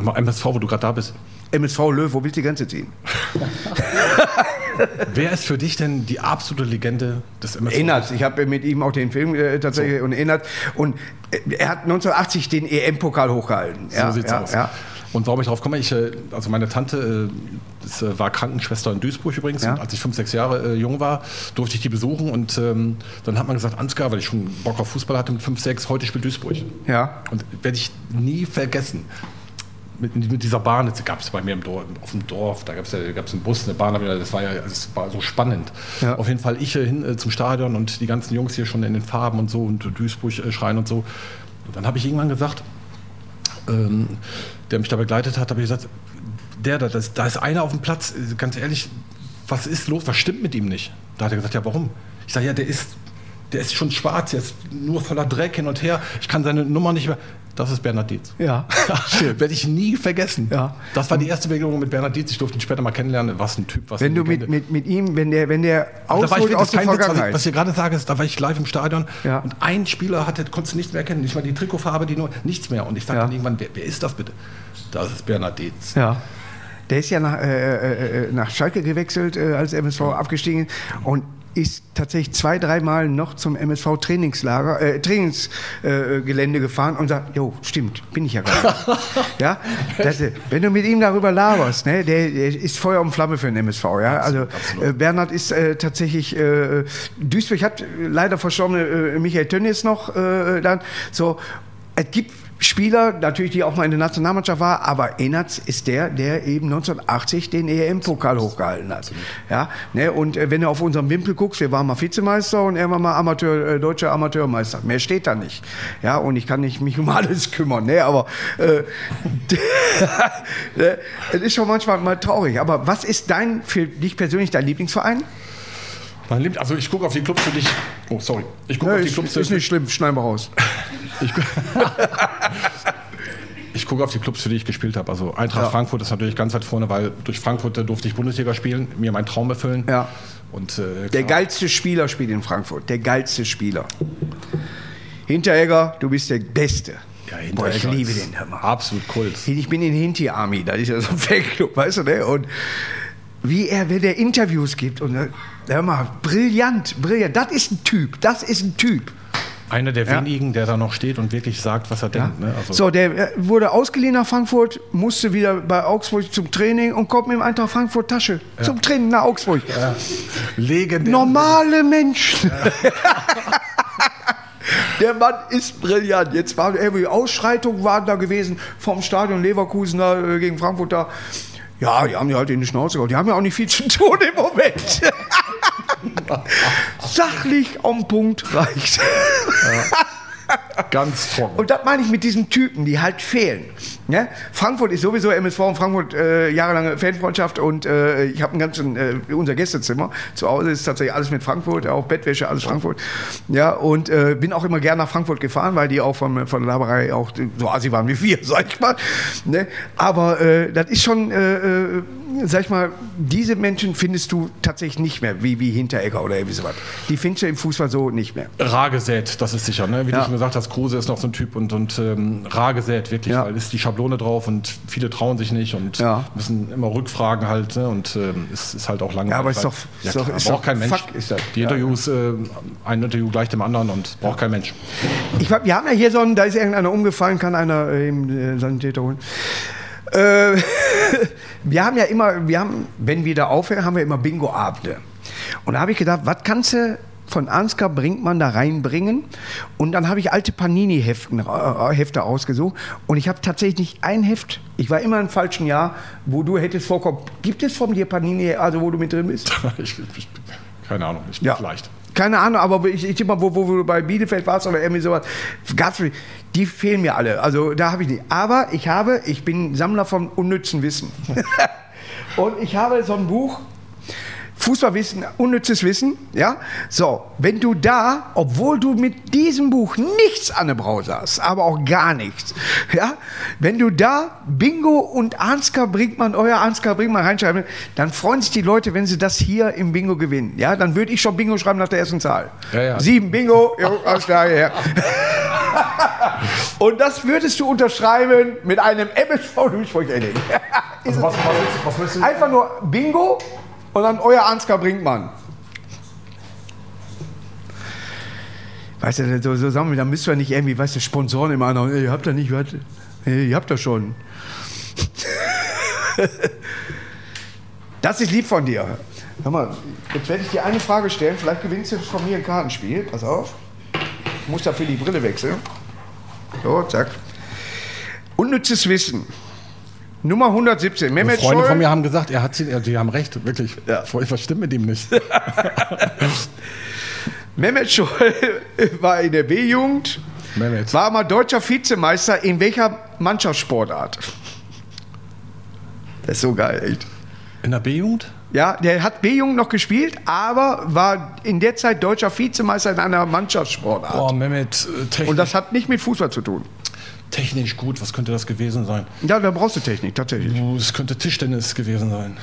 Mal, MSV, wo du gerade da bist. MSV Löw, wo willst du die Grenze ziehen? Wer ist für dich denn die absolute Legende des MSV? Ennertz, ich habe mit ihm auch den Film äh, tatsächlich und Ennertz und äh, er hat 1980 den EM-Pokal hochgehalten. So sieht's ja, aus. Ja. Und warum ich darauf komme, ich, äh, also meine Tante äh, das, äh, war Krankenschwester in Duisburg übrigens. Ja. Als ich fünf, sechs Jahre äh, jung war, durfte ich die besuchen. Und ähm, dann hat man gesagt, Ansgar, weil ich schon Bock auf Fußball hatte mit fünf, sechs, heute spielt Duisburg. Ja. Und werde ich nie vergessen. Mit, mit dieser Bahn, das gab es bei mir im Dorf, auf dem Dorf, da gab es ja, gab's einen Bus, eine Bahn, das war ja das war so spannend. Ja. Auf jeden Fall ich äh, hin äh, zum Stadion und die ganzen Jungs hier schon in den Farben und so und Duisburg äh, schreien und so. Und dann habe ich irgendwann gesagt, ähm, der mich da begleitet hat, habe ich gesagt, der da, das, da ist einer auf dem Platz, äh, ganz ehrlich, was ist los, was stimmt mit ihm nicht? Da hat er gesagt, ja warum? Ich sage, ja, der ist, der ist schon schwarz, der ist nur voller Dreck hin und her, ich kann seine Nummer nicht mehr. Das ist Bernhard Dietz. Ja. Werde ich nie vergessen. Ja. Das war die erste Begegnung mit Bernhard Dietz. Ich durfte ihn später mal kennenlernen. Was ein Typ, was Wenn du mit, mit, mit ihm, wenn der, wenn der Da ich aus das der ist kein Witz, was ich, Vergangenheit. was ich hier gerade sage, ist, da war ich live im Stadion Ja. und ein Spieler hatte, konntest du nichts mehr erkennen, nicht mal die Trikotfarbe, die nur, nichts mehr. Und ich sagte Ja. dann irgendwann, wer, wer ist das bitte? Das ist Bernhard Dietz. Ja. Der ist ja nach, äh, äh, äh, nach Schalke gewechselt, äh, als MSV abgestiegen und ist tatsächlich zwei, dreimal noch zum MSV Trainingslager, äh, Trainingsgelände äh, gefahren und sagt, jo, stimmt, bin ich ja gar nicht. ja, das, äh, wenn du mit ihm darüber laberst, ne, der, der ist Feuer und Flamme für den MSV, ja. Also äh, Bernhard ist äh, tatsächlich, äh, Duisburg hat leider verstorbene äh, Michael Tönnies noch äh, dann so. Es gibt Spieler, natürlich, die auch mal in der Nationalmannschaft war, aber Ennertz ist der, der eben 1980 den EM-Pokal hochgehalten hat. Ja, ne, und äh, wenn du auf unserem Wimpel guckst, wir waren mal Vizemeister und er war mal Amateur, äh, deutscher Amateurmeister. Mehr steht da nicht. Ja, und ich kann nicht mich um alles kümmern, ne, aber äh, ne, es ist schon manchmal mal traurig. Aber was ist dein, für dich persönlich dein Lieblingsverein? Mein Lieb- Also ich gucke auf die Clubs für dich. Oh, sorry. Ich gucke Ne, auf die ist, Clubs ist nicht schlimm, schneiden wir raus. Ich, ich gucke auf die Clubs, für die ich gespielt habe. Also Eintracht Ja. Frankfurt ist natürlich ganz weit vorne, weil durch Frankfurt durfte ich Bundesliga spielen, mir meinen Traum erfüllen. Ja. Und, äh, Der klar, geilste Spieler spielt in Frankfurt. Der geilste Spieler. Hinteregger, du bist der Beste. ja, Boah, ich liebe ist den, hör mal. Absolut Kult. Ich bin in Hinti Army, das ist ja so ein Fanclub, weißt du, ne? Und wie er, wenn der Interviews gibt und äh, hör mal, brillant, brillant. Das ist ein Typ, das ist ein Typ. Einer der Ja. wenigen, der da noch steht und wirklich sagt, was er Ja? denkt. Ne? Also, so, der äh, wurde ausgeliehen nach Frankfurt, musste wieder bei Augsburg zum Training und kommt mit dem Eintracht Frankfurt Tasche zum Training nach Augsburg. legendär. Normale Menschen. Der Mann ist brillant. Jetzt waren irgendwie Ausschreitungen waren da gewesen vom Stadion Leverkusen da, äh, gegen Frankfurt da. Ja, die haben die halt in die Schnauze gehauen. Die haben ja auch nicht viel zu tun im Moment. Sachlich am Punkt reicht. Ganz trocken. Und das meine ich mit diesen Typen, die halt fehlen. Ne? Frankfurt ist sowieso MSV und Frankfurt äh, jahrelange Fanfreundschaft und äh, ich habe ein ganzen, äh, unser Gästezimmer zu Hause ist tatsächlich alles mit Frankfurt, auch Bettwäsche, alles Frankfurt. Ja, und äh, bin auch immer gern nach Frankfurt gefahren, weil die auch von, von der Laberei auch so assi waren wie wir, sag ich mal. Ne? Aber äh, das ist schon, äh, äh, sag ich mal, diese Menschen findest du tatsächlich nicht mehr, wie, wie Hinteregger oder irgendwie sowas. Die findest du im Fußball so nicht mehr. Rar gesät, das ist sicher. Ne? Wie Ja. du schon gesagt hast, Kruse ist noch so ein Typ und, und ähm, rar gesät, wirklich, Ja. weil ist die Schablone drauf und viele trauen sich nicht und Ja. müssen immer rückfragen halt ne? und ähm, ist, ist halt auch lange. Ja, aber ist doch- ja, ist doch- klar, ist braucht doch kein Mensch. Das. Die. Interviews, äh, ein Interview gleich dem anderen und braucht kein Mensch. Ich, wir haben ja hier so einen, da ist irgendeiner umgefallen, kann einer äh, eben äh, Sanitäter holen. Äh, wir haben ja immer, wir haben, wenn wir da aufhören, haben wir immer Bingo-Abende. Und da habe ich gedacht, was kannst du von Ansgar Brinkmann da reinbringen? Und dann habe ich alte Panini-Heften äh, Hefte ausgesucht. Und ich habe tatsächlich nicht ein Heft, ich war immer im falschen Jahr, wo du hättest vorkommen. Gibt es von dir Panini, also wo du mit drin bist? ich, ich, keine Ahnung, ich, Ja. vielleicht. Keine Ahnung, aber ich, ich tippe mal, wo, wo, wo du bei Bielefeld warst oder irgendwie sowas, gab's, die fehlen mir alle. Also da habe ich nicht. Aber ich habe, ich bin Sammler von unnützen Wissen. Und ich habe so ein Buch, Fußballwissen, unnützes Wissen, ja. So, wenn du da, obwohl du mit diesem Buch nichts an der Brause hast, aber auch gar nichts, ja, wenn du da Bingo und Ansgar Brinkmann, euer Ansgar Brinkmann reinschreiben, dann freuen sich die Leute, wenn sie das hier im Bingo gewinnen, ja. Dann würde ich schon Bingo schreiben nach der ersten Zahl. Ja, ja. Sieben Bingo, ja. Und das würdest du unterschreiben mit einem MSV Duisburg-Ending. Also was, was, was du? Einfach nur Bingo und dann euer Ansgar Brinkmann. Weißt du, so, so sagen wir, da müssen wir nicht irgendwie, weißt du, Sponsoren immer an, ey, ihr habt da nicht was, ihr habt das schon. Das ist lieb von dir. Hör mal, jetzt werde ich dir eine Frage stellen, vielleicht gewinnst du von mir ein Kartenspiel. Pass auf. Ich muss dafür die Brille wechseln. So, zack. Unnützes Wissen. Nummer 117. Mehmet Freunde Scholl. von mir haben gesagt, er hat sie, die haben recht, wirklich. Ja. Was stimmt mit ihm nicht? Mehmet Scholl war in der B-Jugend, Mehmet. war mal deutscher Vizemeister in welcher Mannschaftssportart? Das ist so geil, echt. In der B-Jugend? Ja, der hat B-Jugend noch gespielt, aber war in der Zeit deutscher Vizemeister in einer Mannschaftssportart. Oh, Mehmet, äh, technisch, Und das hat nicht mit Fußball zu tun. Technisch gut, was könnte das gewesen sein? Ja, da brauchst du Technik, tatsächlich. Es könnte Tischtennis gewesen sein.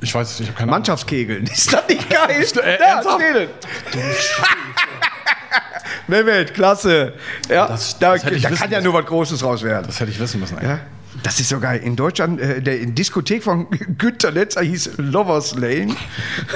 Ich weiß es, ich habe keine. Mannschaftskegeln, ist das nicht geil? Äh, ja? Stehlen. Mehmet, klasse. Ja, Das- da das da kann ja nur was Großes raus werden. Das hätte ich wissen müssen. eigentlich. Ja, das ist so geil. In Deutschland, äh, der Diskothek von Günter Netzer hieß Lovers Lane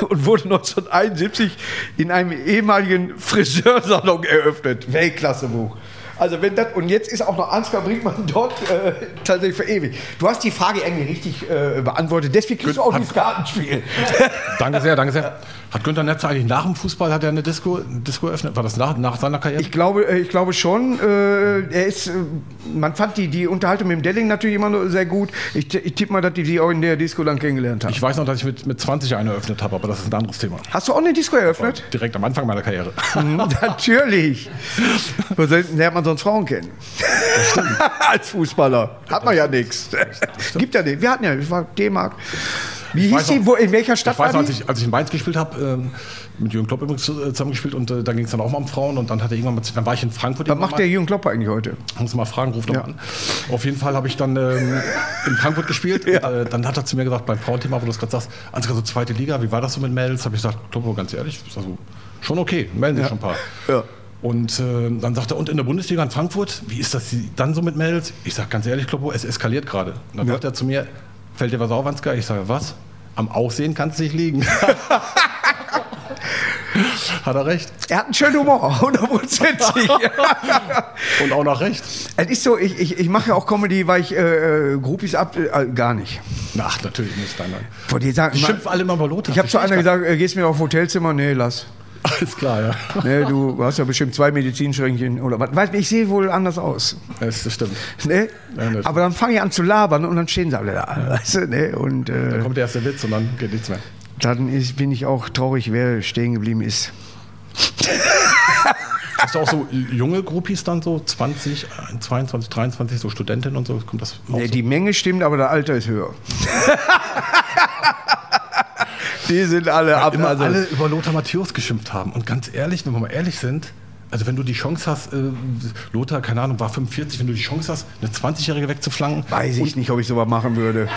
und wurde 1971 in einem ehemaligen Friseursalon eröffnet. Weltklasse-Buch. Also wenn das, und jetzt ist auch noch Ansgar Brinkmann dort äh, tatsächlich verewigt. Du hast die Frage irgendwie richtig äh, beantwortet, deswegen kriegst du auch Hat- dieses Kartenspiel. Danke sehr, danke sehr. Hat Günther Netzer eigentlich nach dem Fußball hat er eine Disco, Disco eröffnet? War das nach, nach seiner Karriere? Ich glaube, äh, ich glaube schon. Äh, er ist, äh, man fand die, die Unterhaltung mit dem Delling natürlich immer sehr gut. Ich, ich tippe mal, dass die die auch in der Disco dann kennengelernt haben. Ich weiß noch, dass ich mit, mit 20 eine eröffnet habe, aber das ist ein anderes Thema. Hast du auch eine Disco eröffnet? Direkt am Anfang meiner Karriere. Mhm, Natürlich. Soll- lernt man sonst Frauen kennen? Als Fußballer. Hat man ja nichts. Gibt ja nicht. Wir hatten ja, das war D-Mark. Wie hieß die? Wo, in welcher Stadt Ich weiß war als ich, als ich in Mainz gespielt habe, ähm, mit Jürgen Klopp übrigens äh, zusammen gespielt und äh, da ging es dann auch mal um Frauen und dann hat er irgendwann mit, dann war ich in Frankfurt. Was macht der mal. Jürgen Klopper eigentlich heute? Muss mal fragen, ruft doch Ja. mal an. Auf jeden Fall habe ich dann ähm, in Frankfurt gespielt. und, äh, dann hat er zu mir gesagt, beim Frauenthema, wo du es gerade sagst, Ansgar, so zweite Liga, wie war das so mit Mädels? Habe ich gesagt, Kloppo, ganz ehrlich, also schon okay, melden sich schon ein paar. Ja. Und äh, dann sagt er, und in der Bundesliga in Frankfurt, wie ist das dann so mit Mädels? Ich sage ganz ehrlich, Kloppo, es eskaliert gerade. Dann Ja. sagt er zu mir, fällt dir was auf, Ansgar? Ich sage, was? Am Aussehen kann es nicht liegen. Hat er recht. Er hat einen schönen Humor, hundertprozentig. Und auch noch recht. es ist so, ich, ich, ich mache ja auch Comedy, weil ich äh, äh, Groupies ab... Äh, gar nicht. Ach, natürlich nicht. Nein, nein. Von dir sagen, Die schimpfen alle immer über Lothar. ich habe zu einer gesagt, äh, gehst mir auf Hotelzimmer? Nee, lass. Alles klar, ja. Nee, du hast ja bestimmt zwei Medizinschränkchen oder was. Ich sehe wohl anders aus. Das, das stimmt. Ne? Ja, das- Aber dann fange ich an zu labern und dann stehen sie alle da. Weißt du, ne? Und äh, Dann kommt der erste Witz und dann geht nichts mehr. dann ist, bin ich auch traurig, wer stehen geblieben ist. Hast du auch so junge Groupies dann so 20, 22, 23, so Studentinnen und so? Kommt das nee, so? Die Menge stimmt, aber der Alter ist höher. die sind alle ab. Immer also alle über Lothar Matthäus geschimpft haben. Und ganz ehrlich, wenn wir mal ehrlich sind, also wenn du die Chance hast, äh, Lothar, keine Ahnung, war 45, wenn du die Chance hast, eine 20-Jährige wegzuflanken. Weiß ich nicht, ob ich sowas machen würde.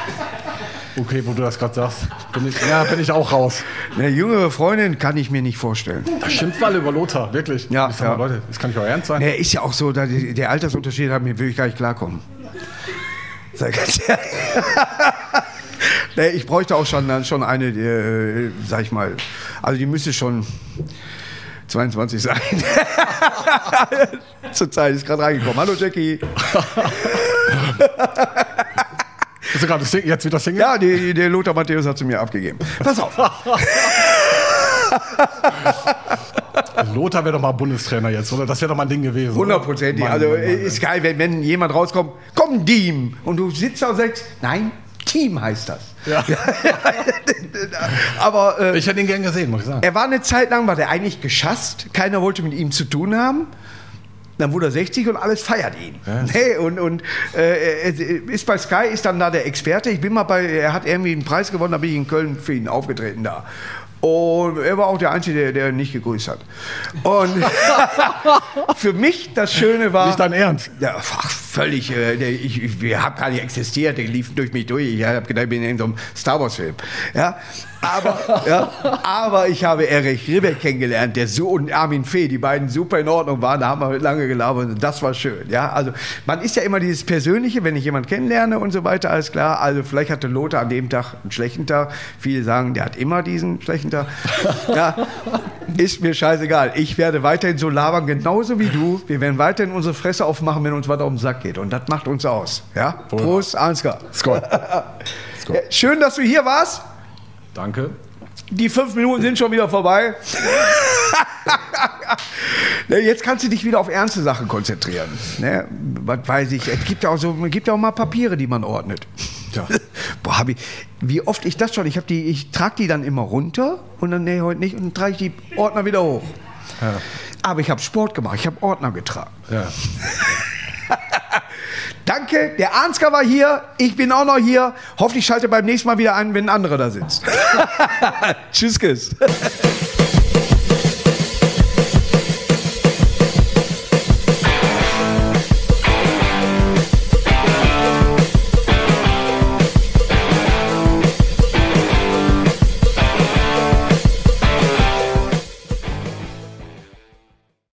Okay, wo du das gerade sagst, bin ich, ja, bin ich auch raus. Eine jüngere Freundin kann ich mir nicht vorstellen. Das schimpft alle über Lothar, wirklich. Ja, ich sag mal, Leute, das kann nicht euer Ernst sein. Nee, ist ja auch so, da der Altersunterschied hat mir wirklich gar nicht klarkommen. Sag ganz ehrlich. Nee, ich bräuchte auch schon, schon eine, äh, sag ich mal, also die müsste schon 22 sein. Zur Zeit ist gerade reingekommen. Hallo Jackie. Bist du gerade jetzt wieder Single? Ja, die, der Lothar Matthäus hat sie mir abgegeben. Pass auf. Lothar wäre doch mal Bundestrainer jetzt, oder? Das wäre doch mal ein Ding gewesen. Hundertprozentig. Also Mann, Mann, ist geil, wenn, wenn jemand rauskommt, komm, Team. Und du sitzt da und sagst, nein, Team heißt das. Ja. Aber äh, ich hätte ihn gern gesehen, muss ich sagen. Er war eine Zeit lang, war der eigentlich geschasst. Keiner wollte mit ihm zu tun haben. Dann wurde er 60 und alles feiert ihn. Ja. Nee, und und äh, ist bei Sky, ist dann da der Experte. Ich bin mal bei, er hat irgendwie einen Preis gewonnen, da bin ich in Köln für ihn aufgetreten da. Und er war auch der Einzige, der, der nicht gegrüßt hat. Und für mich das Schöne war. Nicht dein Ernst? Ja, ach, völlig. Äh, ich, ich habe gar nicht existiert. Der lief durch mich durch. Ich habe gedacht, ich bin in so einem Star Wars-Film. Ja, aber, ja, aber ich habe Erich Ribbeck kennengelernt, der so und Armin Fee, die beiden super in Ordnung waren. Da haben wir lange gelabert und das war schön. Ja, also man ist ja immer dieses Persönliche, wenn ich jemanden kennenlerne und so weiter, alles klar. Also vielleicht hatte Lothar an dem Tag einen schlechten Tag. Viele sagen, der hat immer diesen schlechten Tag. Ja, ist mir scheißegal. Ich werde weiterhin so labern, genauso wie du. Wir werden weiterhin unsere Fresse aufmachen, wenn uns was auf den Sack geht. Und das macht uns aus. Ja? Prost, Ansgar. Scott. Schön, dass du hier warst. Danke. Die fünf Minuten sind schon wieder vorbei. Ne, jetzt kannst du dich wieder auf ernste Sachen konzentrieren. Ne? Was weiß ich, es gibt ja auch, so, gibt ja auch mal Papiere, die man ordnet. Ja. Boah, ich, wie oft ich das schon, ich, die, ich trage die dann immer runter und dann, nee, heute nicht, und dann trage ich die Ordner wieder hoch. Ja. Aber ich habe Sport gemacht, ich habe Ordner getragen. Ja. Danke, der Ansgar war hier, ich bin auch noch hier. Hoffentlich schalte beim nächsten Mal wieder ein, wenn ein anderer da sitzt. Tschüss, Kiss.